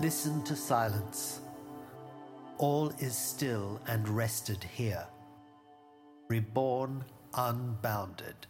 Listen to silence. All is still and rested here. Reborn unbounded.